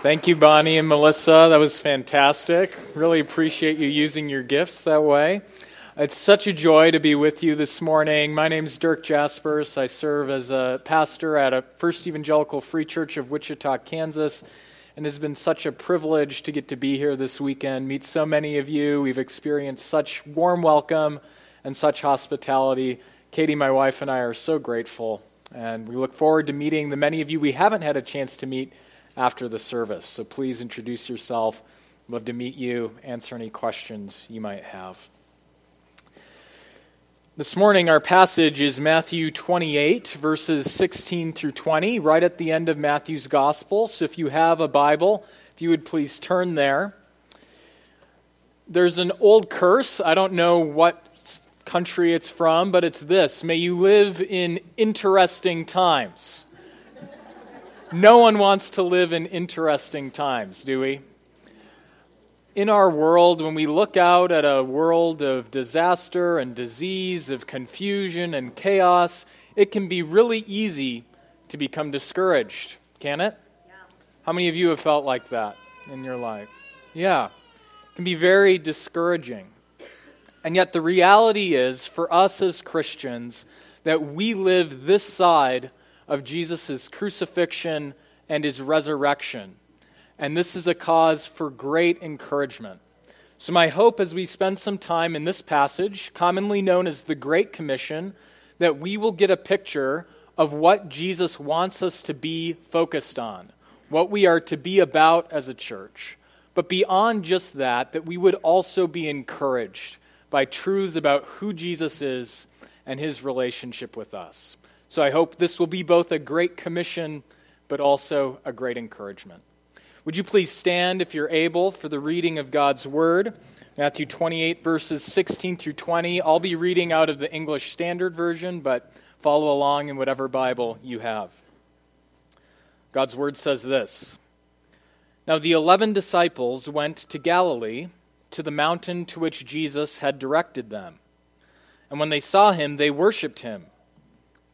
Thank you, Bonnie and Melissa. That was fantastic. Really appreciate you using your gifts that way. It's such a joy to be with you this morning. My name is Dirk Jaspers. I serve as a pastor at a First Evangelical Free Church of Wichita, Kansas, and it has been such a privilege to get to be here this weekend, meet so many of you. We've experienced such warm welcome and such hospitality. Katie, my wife, and I are so grateful, and we look forward to meeting the many of you we haven't had a chance to meet after the service. So please introduce yourself. Love to meet you, answer any questions you might have. This morning, our passage is Matthew 28, verses 16 through 20, right at the end of Matthew's Gospel. So if you have a Bible, if you would please turn there. There's an old curse. I don't know what country it's from, but it's this May you live in interesting times. No one wants to live in interesting times, do we? In our world, when we look out at a world of disaster and disease, of confusion and chaos, it can be really easy to become discouraged, can it? Yeah. How many of you have felt like that in your life? Yeah. It can be very discouraging. And yet, the reality is, for us as Christians, that we live this side of Jesus' crucifixion and his resurrection. And this is a cause for great encouragement. So, my hope as we spend some time in this passage, commonly known as the Great Commission, that we will get a picture of what Jesus wants us to be focused on, what we are to be about as a church. But beyond just that, that we would also be encouraged by truths about who Jesus is and his relationship with us. So I hope this will be both a great commission, but also a great encouragement. Would you please stand, if you're able, for the reading of God's Word? Matthew 28, verses 16 through 20. I'll be reading out of the English Standard Version, but follow along in whatever Bible you have. God's Word says this Now the eleven disciples went to Galilee, to the mountain to which Jesus had directed them. And when they saw him, they worshipped him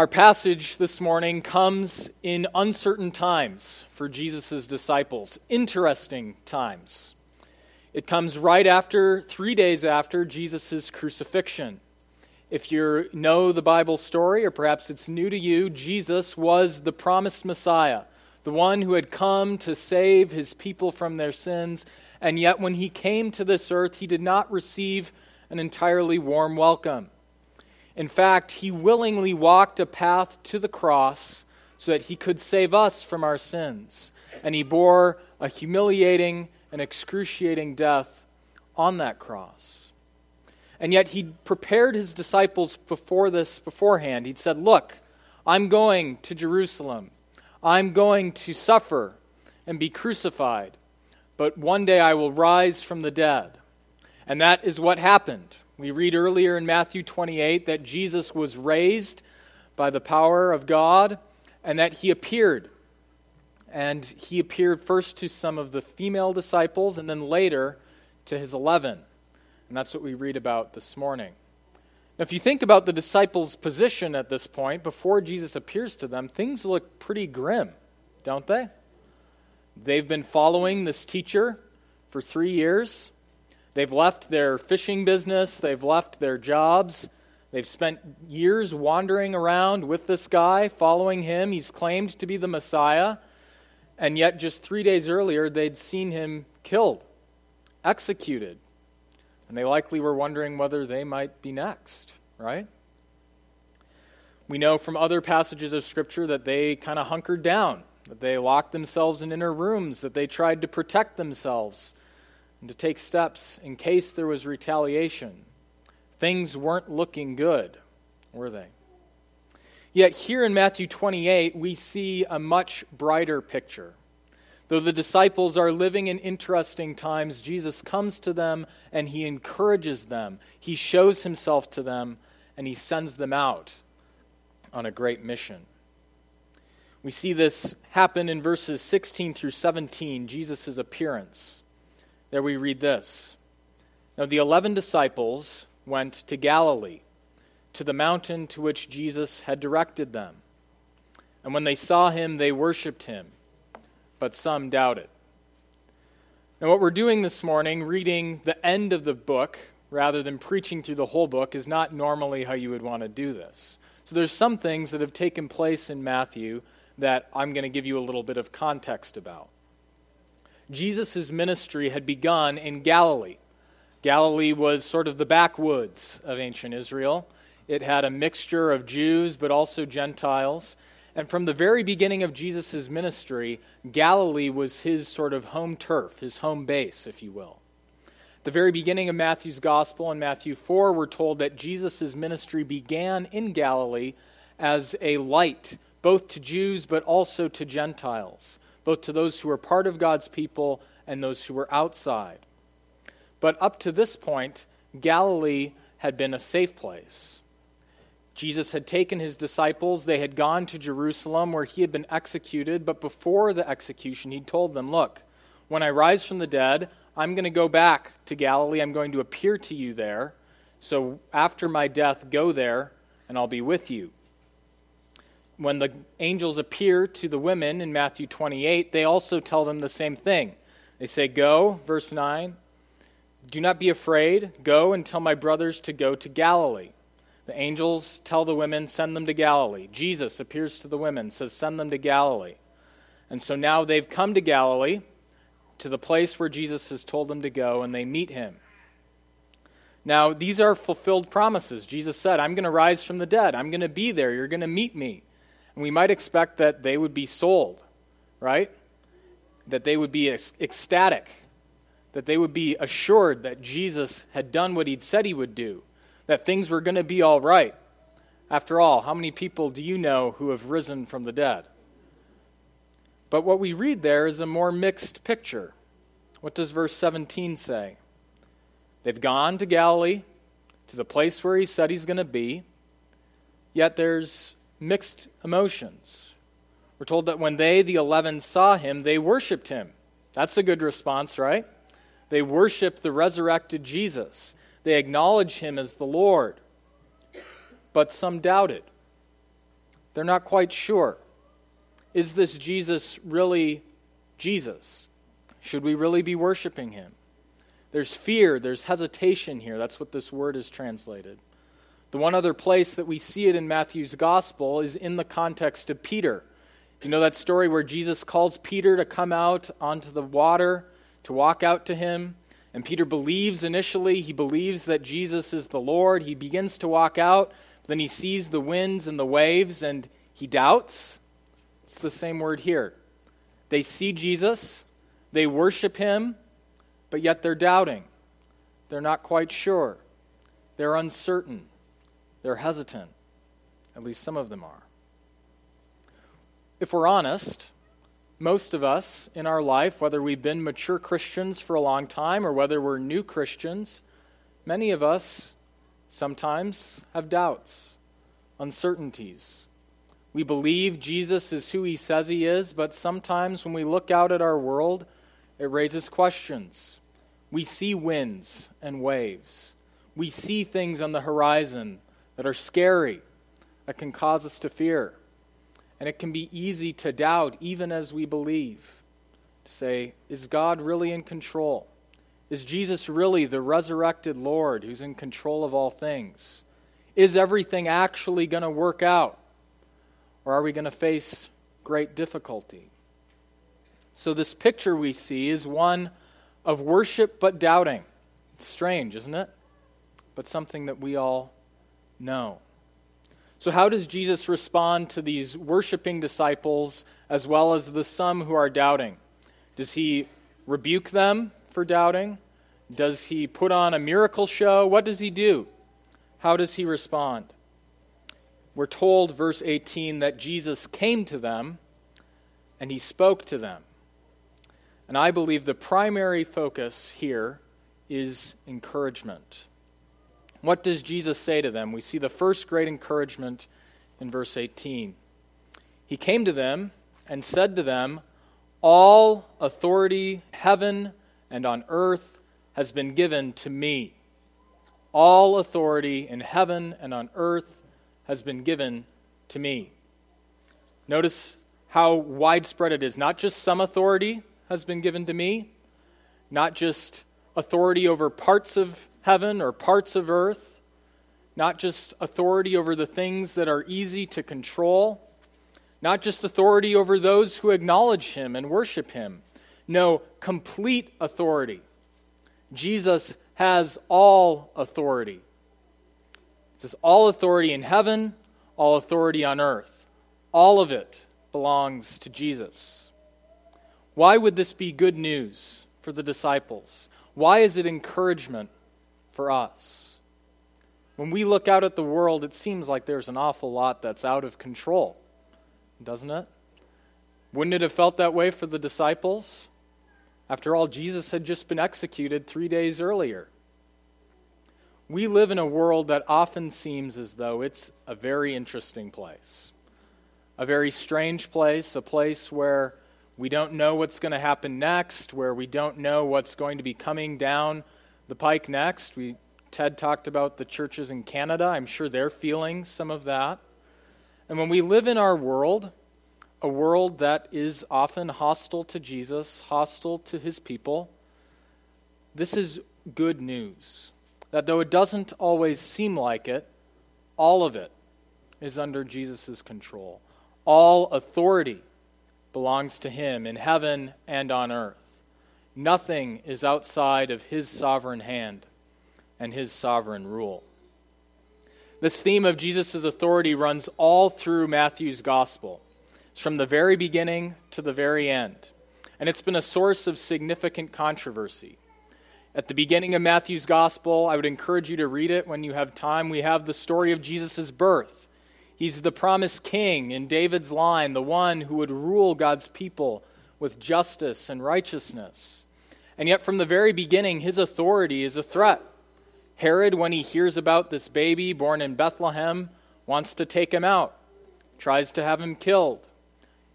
Our passage this morning comes in uncertain times for Jesus' disciples, interesting times. It comes right after, three days after Jesus' crucifixion. If you know the Bible story, or perhaps it's new to you, Jesus was the promised Messiah, the one who had come to save his people from their sins. And yet, when he came to this earth, he did not receive an entirely warm welcome. In fact, he willingly walked a path to the cross so that he could save us from our sins. And he bore a humiliating and excruciating death on that cross. And yet he prepared his disciples before this beforehand. He'd said, Look, I'm going to Jerusalem. I'm going to suffer and be crucified, but one day I will rise from the dead. And that is what happened. We read earlier in Matthew 28 that Jesus was raised by the power of God and that he appeared. And he appeared first to some of the female disciples and then later to his eleven. And that's what we read about this morning. Now, if you think about the disciples' position at this point, before Jesus appears to them, things look pretty grim, don't they? They've been following this teacher for three years. They've left their fishing business, they've left their jobs. They've spent years wandering around with this guy, following him. He's claimed to be the Messiah. And yet, just three days earlier, they'd seen him killed, executed. And they likely were wondering whether they might be next, right? We know from other passages of Scripture that they kind of hunkered down, that they locked themselves in inner rooms, that they tried to protect themselves and to take steps in case there was retaliation. Things weren't looking good, were they? Yet here in Matthew 28, we see a much brighter picture. Though the disciples are living in interesting times, Jesus comes to them and he encourages them. He shows himself to them and he sends them out on a great mission. We see this happen in verses 16 through 17, Jesus' appearance. There we read this Now the eleven disciples went to Galilee, to the mountain to which Jesus had directed them. And when they saw him, they worshiped him but some doubt it. Now, what we're doing this morning, reading the end of the book rather than preaching through the whole book, is not normally how you would want to do this. So, there's some things that have taken place in Matthew that I'm going to give you a little bit of context about. Jesus' ministry had begun in Galilee. Galilee was sort of the backwoods of ancient Israel. It had a mixture of Jews but also Gentiles. And from the very beginning of Jesus' ministry, Galilee was his sort of home turf, his home base, if you will. The very beginning of Matthew's gospel in Matthew 4, we're told that Jesus' ministry began in Galilee as a light, both to Jews but also to Gentiles, both to those who were part of God's people and those who were outside. But up to this point, Galilee had been a safe place. Jesus had taken his disciples. They had gone to Jerusalem where he had been executed. But before the execution, he told them, Look, when I rise from the dead, I'm going to go back to Galilee. I'm going to appear to you there. So after my death, go there, and I'll be with you. When the angels appear to the women in Matthew 28, they also tell them the same thing. They say, Go, verse 9, do not be afraid. Go and tell my brothers to go to Galilee the angels tell the women, send them to Galilee. Jesus appears to the women, says, send them to Galilee. And so now they've come to Galilee, to the place where Jesus has told them to go, and they meet him. Now, these are fulfilled promises. Jesus said, I'm going to rise from the dead. I'm going to be there. You're going to meet me. And we might expect that they would be sold, right? That they would be ecstatic, that they would be assured that Jesus had done what he'd said he would do that things were going to be all right. After all, how many people do you know who have risen from the dead? But what we read there is a more mixed picture. What does verse 17 say? They've gone to Galilee, to the place where he said he's going to be, yet there's mixed emotions. We're told that when they, the eleven, saw him, they worshiped him. That's a good response, right? They worshiped the resurrected Jesus. They acknowledge him as the Lord. But some doubted. They're not quite sure. Is this Jesus really Jesus? Should we really be worshiping him? There's fear, there's hesitation here. That's what this word is translated. The one other place that we see it in Matthew's gospel is in the context of Peter. You know that story where Jesus calls Peter to come out onto the water, to walk out to him? And Peter believes initially, he believes that Jesus is the Lord. He begins to walk out, then he sees the winds and the waves and he doubts. It's the same word here. They see Jesus, they worship him, but yet they're doubting. They're not quite sure. They're uncertain. They're hesitant. At least some of them are. If we're honest, most of us in our life, whether we've been mature Christians for a long time or whether we're new Christians, many of us sometimes have doubts, uncertainties. We believe Jesus is who he says he is, but sometimes when we look out at our world, it raises questions. We see winds and waves. We see things on the horizon that are scary, that can cause us to fear. And it can be easy to doubt, even as we believe. To say, is God really in control? Is Jesus really the resurrected Lord who's in control of all things? Is everything actually going to work out? Or are we going to face great difficulty? So, this picture we see is one of worship but doubting. It's strange, isn't it? But something that we all know. So, how does Jesus respond to these worshiping disciples as well as the some who are doubting? Does he rebuke them for doubting? Does he put on a miracle show? What does he do? How does he respond? we're told, verse 18, that Jesus came to them and he spoke to them. And I believe the primary focus here is encouragement. What does Jesus say to them? We see the first great encouragement in verse 18. He came to them and said to them, All authority, heaven and on earth, has been given to me. All authority in heaven and on earth has been given to me. Notice how widespread it is. Not just some authority has been given to me, not just authority over parts of heaven or parts of earth, not just authority over the things that are easy to control, not just authority over those who acknowledge Him and worship Him. No, complete authority. Jesus has all authority. This is all authority in heaven, all authority on earth. All of it belongs to Jesus. Why would this be good news for the disciples? Why is it encouragement for us? When we look out at the world, it seems like there's an awful lot that's out of control, doesn't it? Wouldn't it have felt that way for the disciples? After all, Jesus had just been executed three days earlier. We live in a world that often seems as though it's a very interesting place, a very strange place, a place where we don't know what's going to happen next, where we don't know what's going to be coming down the pike next. We, Ted talked about the churches in Canada. I'm sure they're feeling some of that. And when we live in our world, a world that is often hostile to Jesus, hostile to his people, this is good news. That though it doesn't always seem like it, all of it is under Jesus' control. All authority belongs to him in heaven and on earth. Nothing is outside of his sovereign hand and his sovereign rule. This theme of Jesus' authority runs all through Matthew's gospel. It's from the very beginning to the very end. And it's been a source of significant controversy. At the beginning of Matthew's gospel, I would encourage you to read it when you have time. We have the story of Jesus' birth. He's the promised king in David's line, the one who would rule God's people with justice and righteousness. And yet, from the very beginning, his authority is a threat. Herod, when he hears about this baby born in Bethlehem, wants to take him out, tries to have him killed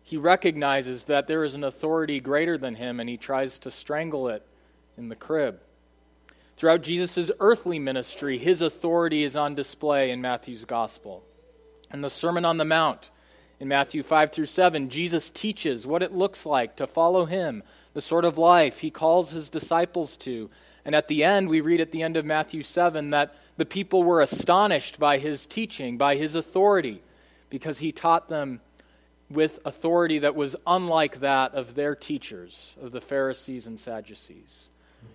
he recognizes that there is an authority greater than him and he tries to strangle it in the crib. Throughout Jesus' earthly ministry, his authority is on display in Matthew's gospel. In the Sermon on the Mount, in Matthew 5 through 7, Jesus teaches what it looks like to follow him, the sort of life he calls his disciples to. And at the end, we read at the end of Matthew 7 that the people were astonished by his teaching, by his authority, because he taught them with authority that was unlike that of their teachers, of the Pharisees and Sadducees.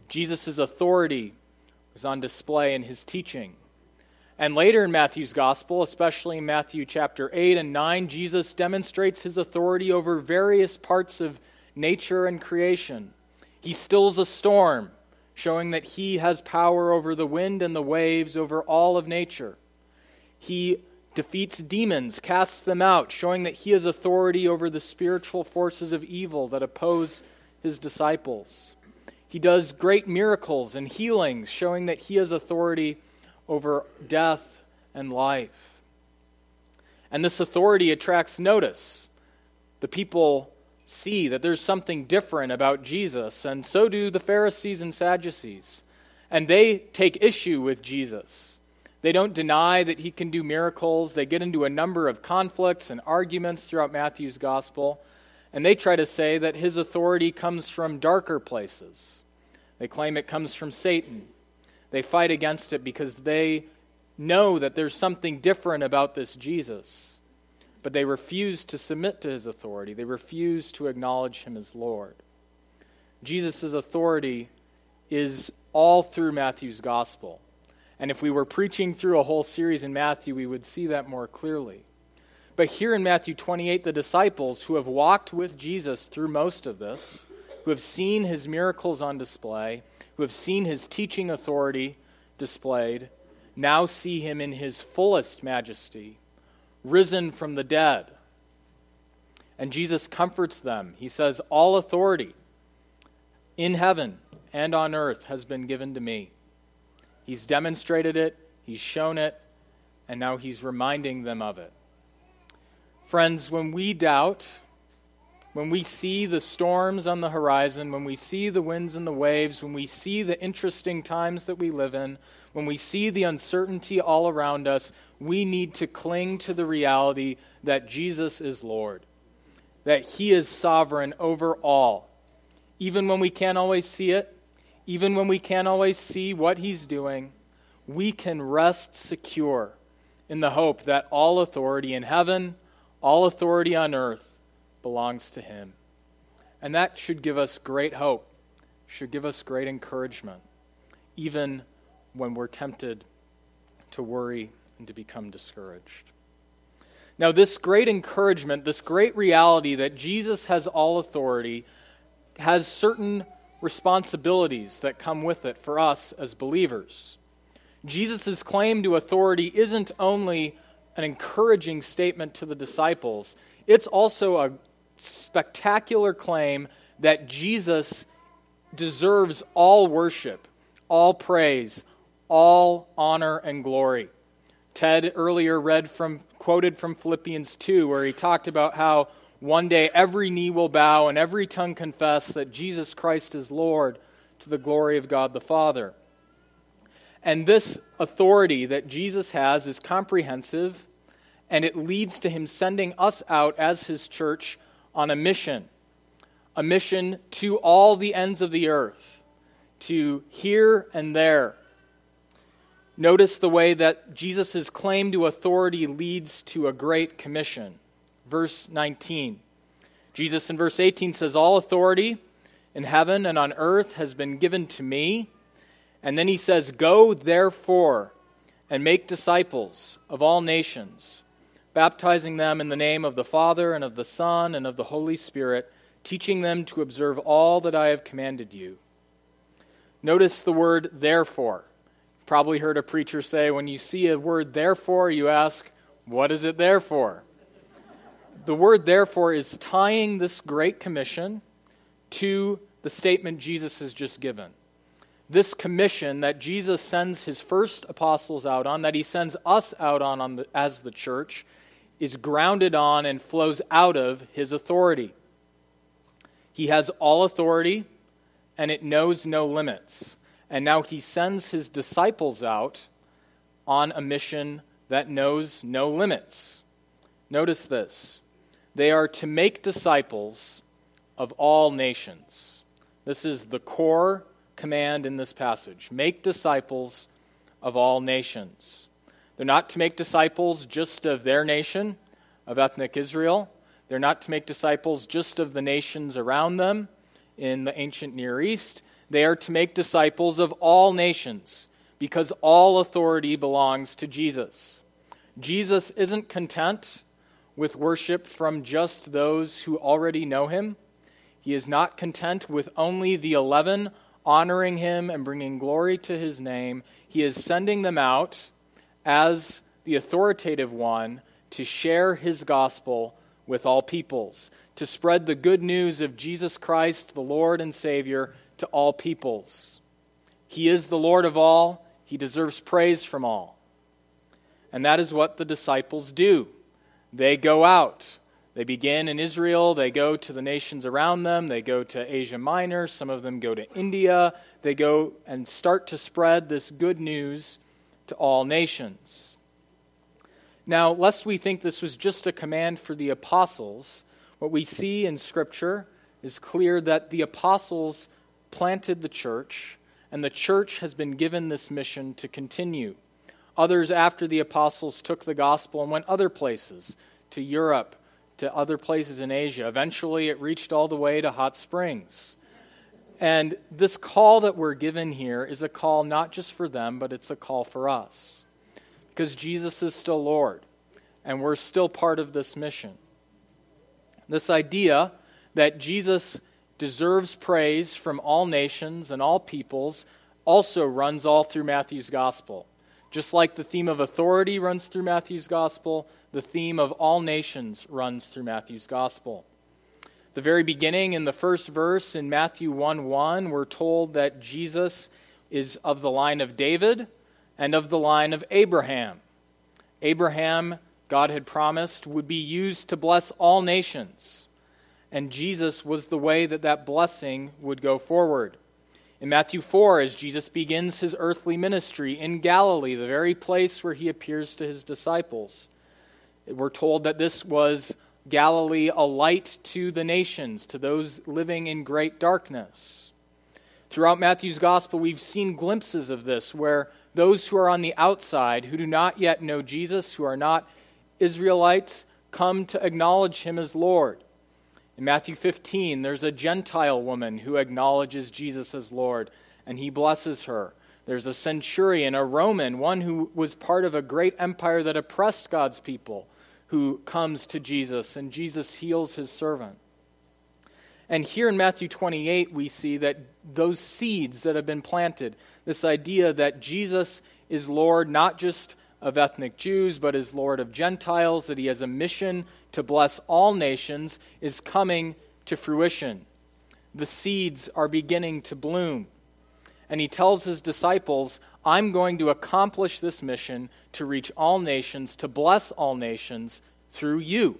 Jesus' authority was on display in his teaching. And later in Matthew's gospel, especially in Matthew chapter 8 and 9, Jesus demonstrates his authority over various parts of nature and creation. He stills a storm, showing that he has power over the wind and the waves, over all of nature. He defeats demons, casts them out, showing that he has authority over the spiritual forces of evil that oppose his disciples. He does great miracles and healings, showing that he has authority over death and life. And this authority attracts notice. The people see that there's something different about Jesus, and so do the Pharisees and Sadducees. And they take issue with Jesus. They don't deny that he can do miracles. They get into a number of conflicts and arguments throughout Matthew's gospel. And they try to say that his authority comes from darker places. They claim it comes from Satan. They fight against it because they know that there's something different about this Jesus. But they refuse to submit to his authority, they refuse to acknowledge him as Lord. Jesus' authority is all through Matthew's gospel. And if we were preaching through a whole series in Matthew, we would see that more clearly. But here in Matthew 28, the disciples who have walked with Jesus through most of this, who have seen his miracles on display, who have seen his teaching authority displayed, now see him in his fullest majesty, risen from the dead. And Jesus comforts them. He says, All authority in heaven and on earth has been given to me. He's demonstrated it, he's shown it, and now he's reminding them of it. Friends, when we doubt, when we see the storms on the horizon, when we see the winds and the waves, when we see the interesting times that we live in, when we see the uncertainty all around us, we need to cling to the reality that Jesus is Lord, that He is sovereign over all. Even when we can't always see it, even when we can't always see what He's doing, we can rest secure in the hope that all authority in heaven, all authority on earth belongs to Him. And that should give us great hope, should give us great encouragement, even when we're tempted to worry and to become discouraged. Now, this great encouragement, this great reality that Jesus has all authority, has certain responsibilities that come with it for us as believers. Jesus' claim to authority isn't only an encouraging statement to the disciples, it's also a spectacular claim that Jesus deserves all worship, all praise, all honor and glory. Ted earlier read from quoted from Philippians 2 where he talked about how one day every knee will bow and every tongue confess that Jesus Christ is Lord to the glory of God the Father. And this authority that Jesus has is comprehensive and it leads to him sending us out as his church on a mission, a mission to all the ends of the earth, to here and there, Notice the way that Jesus' claim to authority leads to a great commission. Verse 19. Jesus in verse 18 says, All authority in heaven and on earth has been given to me. And then he says, Go therefore and make disciples of all nations, baptizing them in the name of the Father and of the Son and of the Holy Spirit, teaching them to observe all that I have commanded you. Notice the word therefore probably heard a preacher say when you see a word therefore, you ask, what is it there for? The word therefore is tying this great commission to the statement Jesus has just given. This commission that Jesus sends his first apostles out on, that he sends us out on, on the, as the church, is grounded on and flows out of his authority. He has all authority, and it knows no limits. And now he sends his disciples out on a mission that knows no limits. Notice this they are to make disciples of all nations. This is the core command in this passage make disciples of all nations. They're not to make disciples just of their nation, of ethnic Israel. They're not to make disciples just of the nations around them in the ancient Near East. They are to make disciples of all nations because all authority belongs to Jesus. Jesus isn't content with worship from just those who already know him. He is not content with only the eleven honoring him and bringing glory to his name. He is sending them out as the authoritative one to share his gospel with all peoples, to spread the good news of Jesus Christ, the Lord and Savior, to all peoples. He is the Lord of all, he deserves praise from all. And that is what the disciples do. They go out. They begin in Israel, they go to the nations around them, they go to Asia Minor, some of them go to India. They go and start to spread this good news to all nations. Now, lest we think this was just a command for the apostles, what we see in Scripture is clear that the apostles planted the church, and the church has been given this mission to continue. Others, after the apostles, took the gospel and went other places, to Europe, to other places in Asia. Eventually, it reached all the way to Hot Springs. And this call that we're given here is a call not just for them, but it's a call for us. Because Jesus is still Lord, and we're still part of this mission. This idea that Jesus deserves praise from all nations and all peoples also runs all through Matthew's gospel. Just like the theme of authority runs through Matthew's gospel, the theme of all nations runs through Matthew's gospel. The very beginning, in the first verse in Matthew 1 1, we're told that Jesus is of the line of David and of the line of Abraham. Abraham, God had promised, would be used to bless all nations, and Jesus was the way that that blessing would go forward. In Matthew 4, as Jesus begins his earthly ministry in Galilee, the very place where he appears to his disciples, we're told that this was Galilee a light to the nations, to those living in great darkness. Throughout Matthew's gospel, we've seen glimpses of this where those who are on the outside, who do not yet know Jesus, who are not Israelites, come to acknowledge him as Lord. In Matthew 15, there's a Gentile woman who acknowledges Jesus as Lord, and he blesses her. There's a centurion, a Roman, one who was part of a great empire that oppressed God's people, who comes to Jesus, and Jesus heals his servant. And here in Matthew 28, we see that those seeds that have been planted, this idea that Jesus is Lord not just of ethnic Jews, but is Lord of Gentiles, that he has a mission to bless all nations, is coming to fruition. The seeds are beginning to bloom. And he tells his disciples, I'm going to accomplish this mission to reach all nations, to bless all nations through you.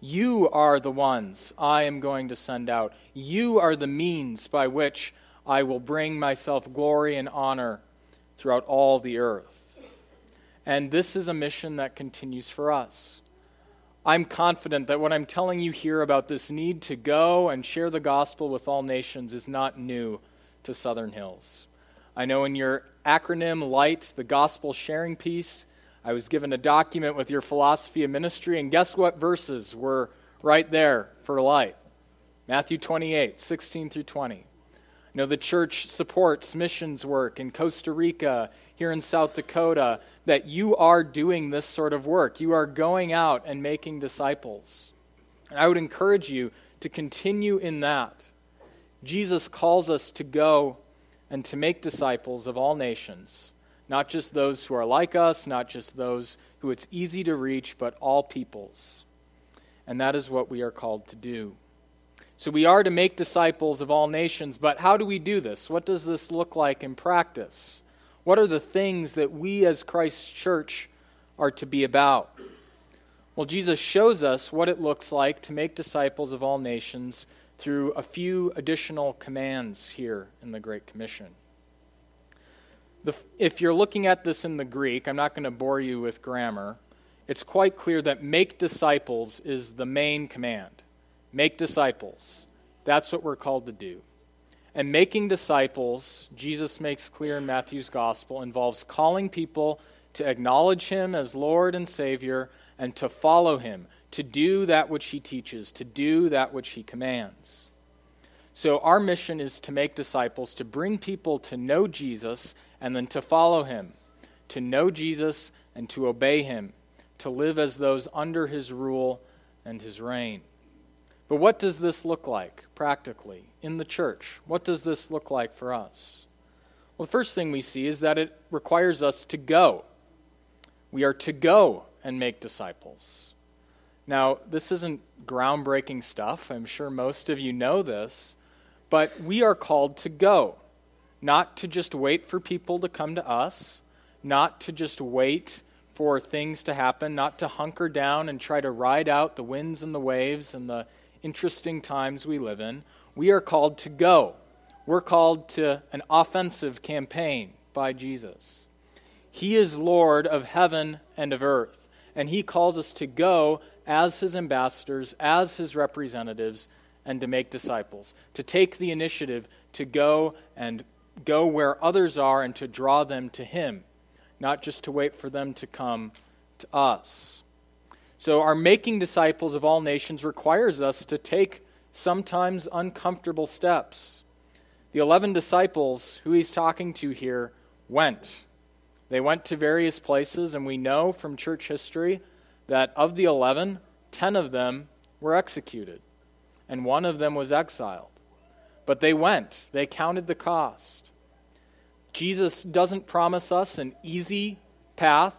You are the ones I am going to send out. You are the means by which I will bring myself glory and honor throughout all the earth. And this is a mission that continues for us. I'm confident that what I'm telling you here about this need to go and share the gospel with all nations is not new to Southern Hills. I know in your acronym, LIGHT, the gospel sharing piece, I was given a document with your philosophy of ministry, and guess what verses were right there for LIGHT? Matthew 28, 16 through 20. You know, the church supports missions work in Costa Rica, here in South Dakota, that you are doing this sort of work. You are going out and making disciples. And I would encourage you to continue in that. Jesus calls us to go and to make disciples of all nations, not just those who are like us, not just those who it's easy to reach, but all peoples. And that is what we are called to do. So we are to make disciples of all nations, but how do we do this? What does this look like in practice? What are the things that we as Christ's church are to be about? Well, Jesus shows us what it looks like to make disciples of all nations through a few additional commands here in the Great Commission. The, if you're looking at this in the Greek, I'm not going to bore you with grammar. It's quite clear that make disciples is the main command. Make disciples. That's what we're called to do. And making disciples, Jesus makes clear in Matthew's gospel, involves calling people to acknowledge him as Lord and Savior and to follow him, to do that which he teaches, to do that which he commands. So, our mission is to make disciples, to bring people to know Jesus and then to follow him, to know Jesus and to obey him, to live as those under his rule and his reign. But what does this look like practically in the church? What does this look like for us? Well, the first thing we see is that it requires us to go. We are to go and make disciples. Now, this isn't groundbreaking stuff. I'm sure most of you know this. But we are called to go, not to just wait for people to come to us, not to just wait for things to happen, not to hunker down and try to ride out the winds and the waves and the interesting times we live in, we are called to go. We're called to an offensive campaign by Jesus. He is Lord of heaven and of earth, and He calls us to go as His ambassadors, as His representatives, and to make disciples, to take the initiative to go and go where others are and to draw them to Him, not just to wait for them to come to us. So, our making disciples of all nations requires us to take sometimes uncomfortable steps. The 11 disciples who he's talking to here went. They went to various places, and we know from church history that of the 11, 10 of them were executed, and one of them was exiled. But they went, they counted the cost. Jesus doesn't promise us an easy path.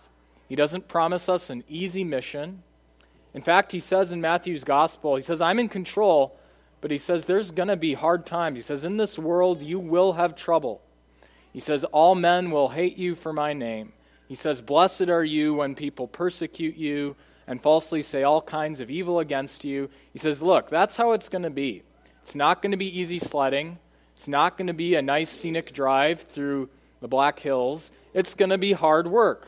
He doesn't promise us an easy mission. In fact, he says in Matthew's gospel, he says, I'm in control, but he says there's going to be hard times. He says, In this world, you will have trouble. He says, All men will hate you for my name. He says, Blessed are you when people persecute you and falsely say all kinds of evil against you. He says, Look, that's how it's going to be. It's not going to be easy sledding. It's not going to be a nice scenic drive through the Black Hills. It's going to be hard work.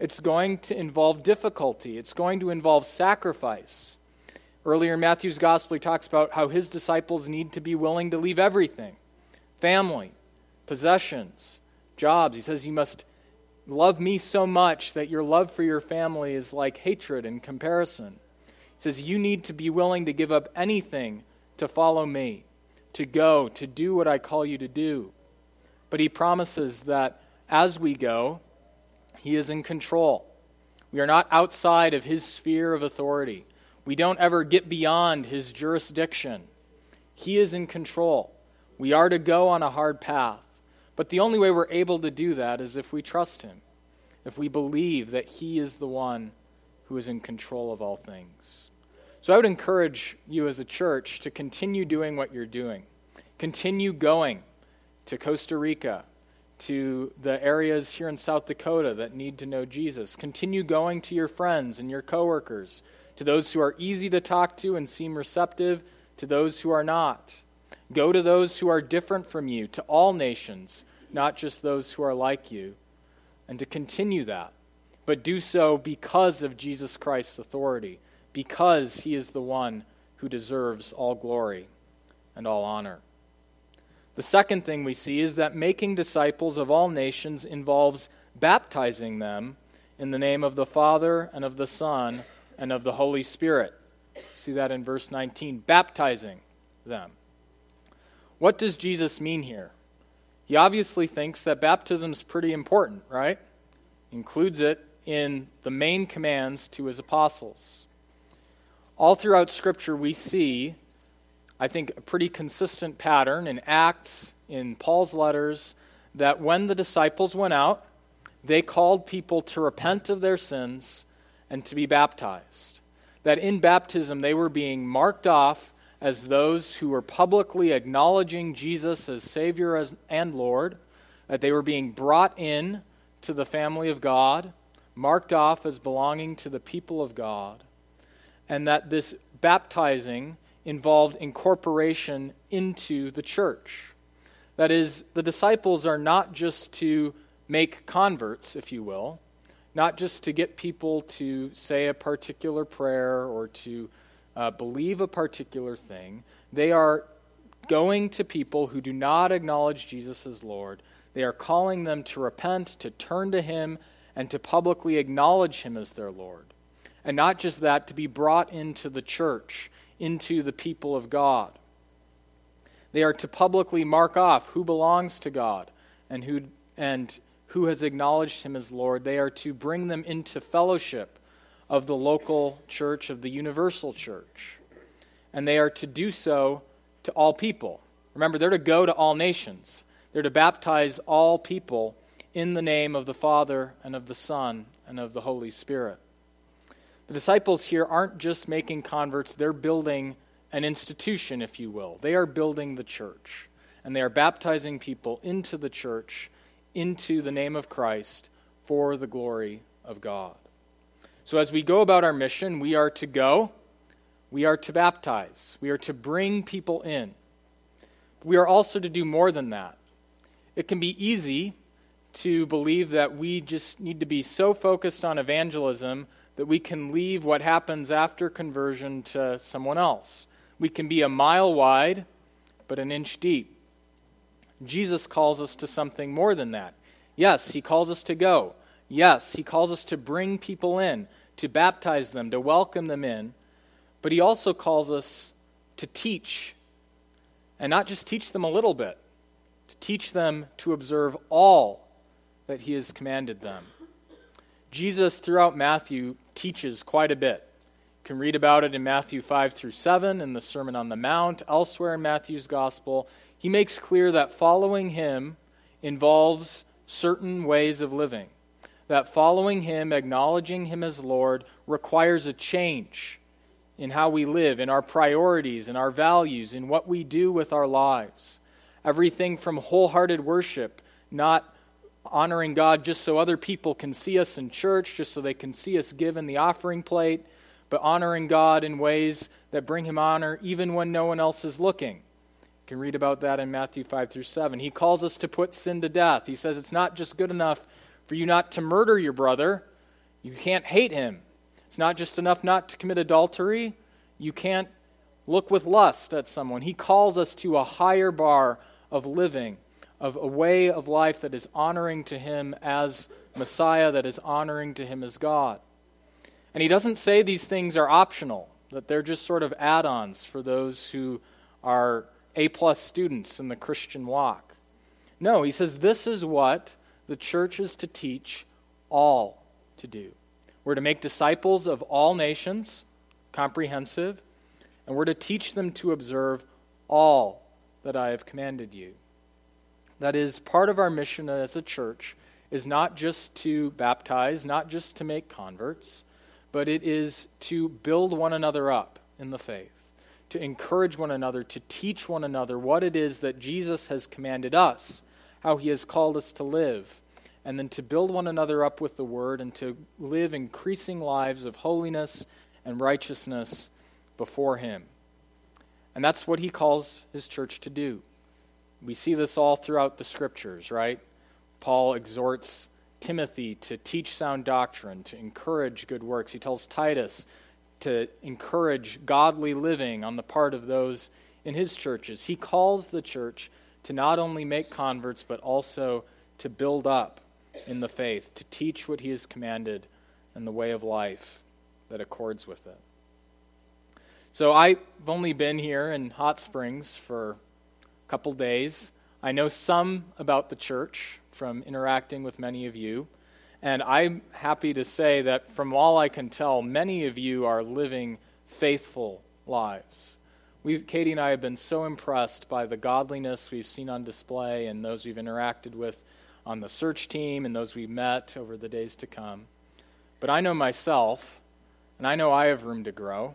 It's going to involve difficulty. It's going to involve sacrifice. Earlier in Matthew's gospel, he talks about how his disciples need to be willing to leave everything family, possessions, jobs. He says, You must love me so much that your love for your family is like hatred in comparison. He says, You need to be willing to give up anything to follow me, to go, to do what I call you to do. But he promises that as we go, he is in control. We are not outside of his sphere of authority. We don't ever get beyond his jurisdiction. He is in control. We are to go on a hard path. But the only way we're able to do that is if we trust Him, if we believe that He is the one who is in control of all things. So I would encourage you as a church to continue doing what you're doing. Continue going to Costa Rica, to the areas here in South Dakota that need to know Jesus. Continue going to your friends and your coworkers, to those who are easy to talk to and seem receptive, to those who are not. Go to those who are different from you, to all nations, not just those who are like you, and to continue that. But do so because of Jesus Christ's authority, because he is the one who deserves all glory and all honor. The second thing we see is that making disciples of all nations involves baptizing them in the name of the Father and of the Son and of the Holy Spirit. See that in verse 19 baptizing them. What does Jesus mean here? He obviously thinks that baptism is pretty important, right? Includes it in the main commands to his apostles. All throughout Scripture, we see, I think, a pretty consistent pattern in Acts, in Paul's letters, that when the disciples went out, they called people to repent of their sins and to be baptized. That in baptism, they were being marked off as those who were publicly acknowledging Jesus as Savior and Lord, that they were being brought in to the family of God, marked off as belonging to the people of God, and that this baptizing involved incorporation into the church. That is, the disciples are not just to make converts, if you will, not just to get people to say a particular prayer or to uh, believe a particular thing. They are going to people who do not acknowledge Jesus as Lord. They are calling them to repent, to turn to Him, and to publicly acknowledge Him as their Lord. And not just that, to be brought into the church, into the people of God. They are to publicly mark off who belongs to God and who, and who has acknowledged Him as Lord. They are to bring them into fellowship of the local church, of the universal church. And they are to do so to all people. Remember, they're to go to all nations, they're to baptize all people in the name of the Father and of the Son and of the Holy Spirit. The disciples here aren't just making converts, they're building an institution, if you will. They are building the church. And they are baptizing people into the church, into the name of Christ, for the glory of God. So, as we go about our mission, we are to go, we are to baptize, we are to bring people in. We are also to do more than that. It can be easy to believe that we just need to be so focused on evangelism that we can leave what happens after conversion to someone else. We can be a mile wide, but an inch deep. Jesus calls us to something more than that. Yes, he calls us to go. Yes, he calls us to bring people in, to baptize them, to welcome them in, but he also calls us to teach. And not just teach them a little bit, to teach them to observe all that he has commanded them. Jesus, throughout Matthew, teaches quite a bit. You can read about it in Matthew 5 through 7, in the Sermon on the Mount, elsewhere in Matthew's Gospel. He makes clear that following him involves certain ways of living that following Him, acknowledging Him as Lord, requires a change in how we live, in our priorities, in our values, in what we do with our lives. Everything from wholehearted worship, not honoring God just so other people can see us in church, just so they can see us give in the offering plate, but honoring God in ways that bring Him honor even when no one else is looking. You can read about that in Matthew 5 through 7. He calls us to put sin to death. He says it's not just good enough for you not to murder your brother, you can't hate him. It's not just enough not to commit adultery, you can't look with lust at someone. He calls us to a higher bar of living of a way of life that is honoring to Him as Messiah, that is honoring to Him as God. And He doesn't say these things are optional, that they're just sort of add ons for those who are A plus students in the Christian walk. No, He says this is what the church is to teach all to do. We're to make disciples of all nations, comprehensive, and we're to teach them to observe all that I have commanded you. That is, part of our mission as a church is not just to baptize, not just to make converts, but it is to build one another up in the faith, to encourage one another, to teach one another what it is that Jesus has commanded us, how he has called us to live, and then to build one another up with the word and to live increasing lives of holiness and righteousness before him. And that's what he calls his church to do. We see this all throughout the scriptures, right? Paul exhorts Timothy to teach sound doctrine, to encourage good works. He tells Titus to encourage godly living on the part of those in his churches. He calls the church to not only make converts, but also to build up in the faith, to teach what he has commanded and the way of life that accords with it. So I've only been here in Hot Springs for a couple days. I know some about the church from interacting with many of you, and I'm happy to say that from all I can tell, many of you are living faithful lives. We've, Katie and I have been so impressed by the godliness we've seen on display and those we've interacted with on the search team and those we've met over the days to come. But I know myself, and I know I have room to grow.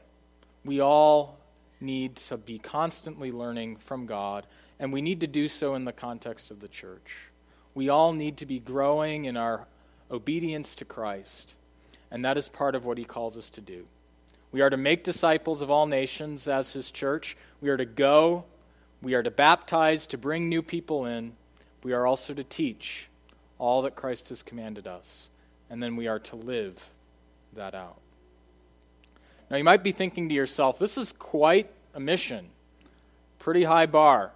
We all need to be constantly learning from God and we need to do so in the context of the church. We all need to be growing in our obedience to Christ, and that is part of what he calls us to do. We are to make disciples of all nations as his church. We are to go. We are to baptize to bring new people in. We are also to teach all that Christ has commanded us. And then we are to live that out. Now, you might be thinking to yourself, this is quite a mission. Pretty high bar.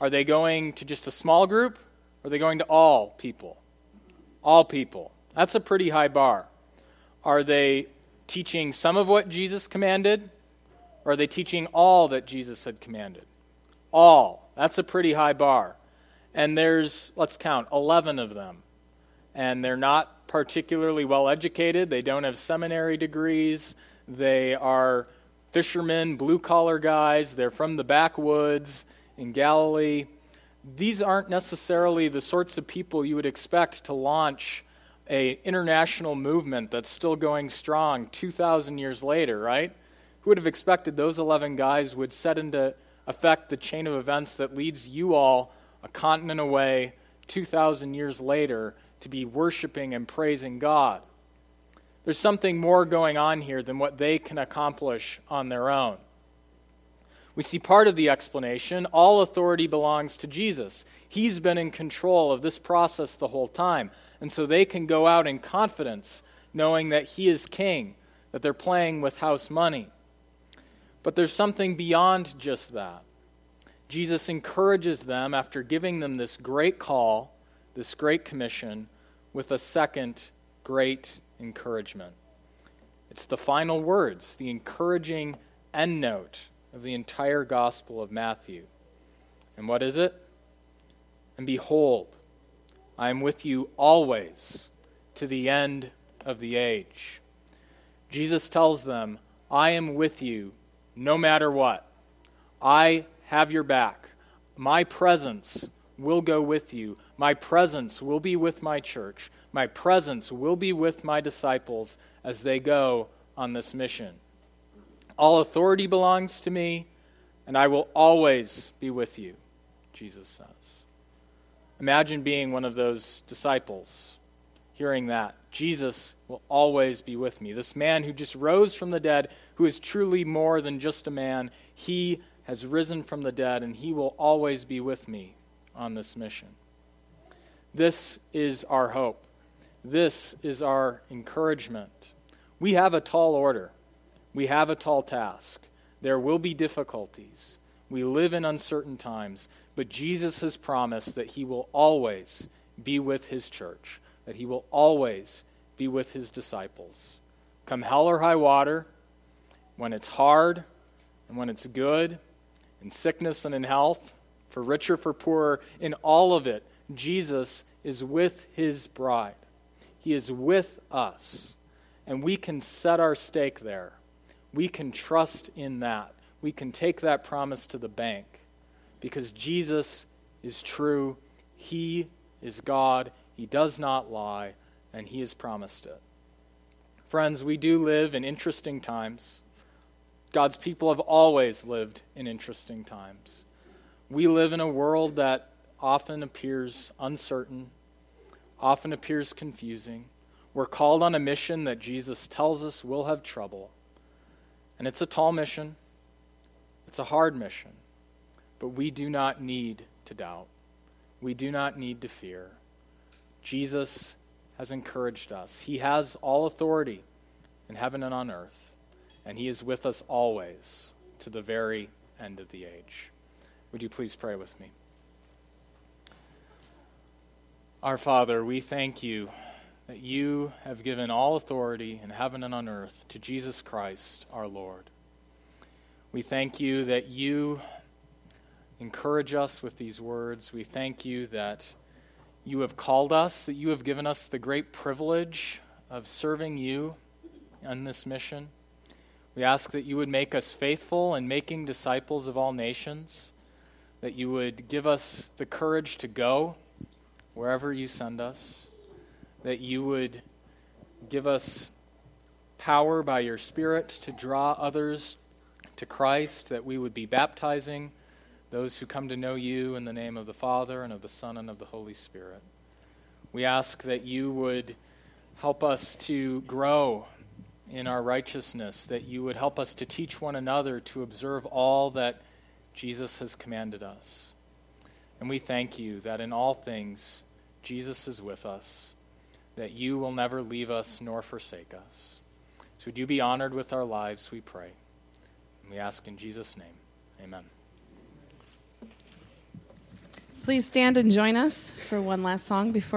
Are they going to just a small group? Or are they going to all people? All people. That's a pretty high bar. Are they teaching some of what Jesus commanded? Or are they teaching all that Jesus had commanded? All. That's a pretty high bar. And there's, let's count, 11 of them. And they're not particularly well educated. They don't have seminary degrees. They are fishermen, blue collar guys. They're from the backwoods in Galilee. These aren't necessarily the sorts of people you would expect to launch a international movement that's still going strong 2,000 years later, right? Who would have expected those 11 guys would set into effect the chain of events that leads you all a continent away 2,000 years later to be worshiping and praising God? There's something more going on here than what they can accomplish on their own. We see part of the explanation. All authority belongs to Jesus. He's been in control of this process the whole time. And so they can go out in confidence, knowing that He is king, that they're playing with house money. But there's something beyond just that. Jesus encourages them, after giving them this great call, this great commission, with a second great encouragement. It's the final words, the encouraging end note of the entire Gospel of Matthew. And what is it? And behold, I am with you always to the end of the age. Jesus tells them, I am with you no matter what. I have your back. My presence will go with you. My presence will be with my church. My presence will be with my disciples as they go on this mission. All authority belongs to me, and I will always be with you, Jesus says. Imagine being one of those disciples, hearing that. Jesus will always be with me. This man who just rose from the dead, who is truly more than just a man, he has risen from the dead, and he will always be with me on this mission. This is our hope. This is our encouragement. We have a tall order, we have a tall task. There will be difficulties. We live in uncertain times, but Jesus has promised that he will always be with his church, that he will always be with his disciples. Come hell or high water, when it's hard and when it's good, in sickness and in health, for richer, for poorer, in all of it, Jesus is with his bride. He is with us. And we can set our stake there. We can trust in that. We can take that promise to the bank because Jesus is true. He is God. He does not lie, and He has promised it. Friends, we do live in interesting times. God's people have always lived in interesting times. We live in a world that often appears uncertain, often appears confusing. We're called on a mission that Jesus tells us will have trouble. And it's a tall mission, it's a hard mission. But we do not need to doubt. We do not need to fear. Jesus has encouraged us. He has all authority in heaven and on earth, and He is with us always to the very end of the age. Would you please pray with me? Our Father, we thank you that you have given all authority in heaven and on earth to Jesus Christ, our Lord. We thank you that you encourage us with these words. We thank you that you have called us, that you have given us the great privilege of serving you on this mission. We ask that you would make us faithful in making disciples of all nations, that you would give us the courage to go wherever you send us, that you would give us power by your Spirit to draw others to Christ, that we would be baptizing those who come to know you in the name of the Father and of the Son and of the Holy Spirit. We ask that you would help us to grow in our righteousness, that you would help us to teach one another to observe all that Jesus has commanded us. And we thank you that in all things Jesus is with us, that you will never leave us nor forsake us. So would you be honored with our lives, we pray. And we ask in Jesus' name. Amen. Please stand and join us for one last song before.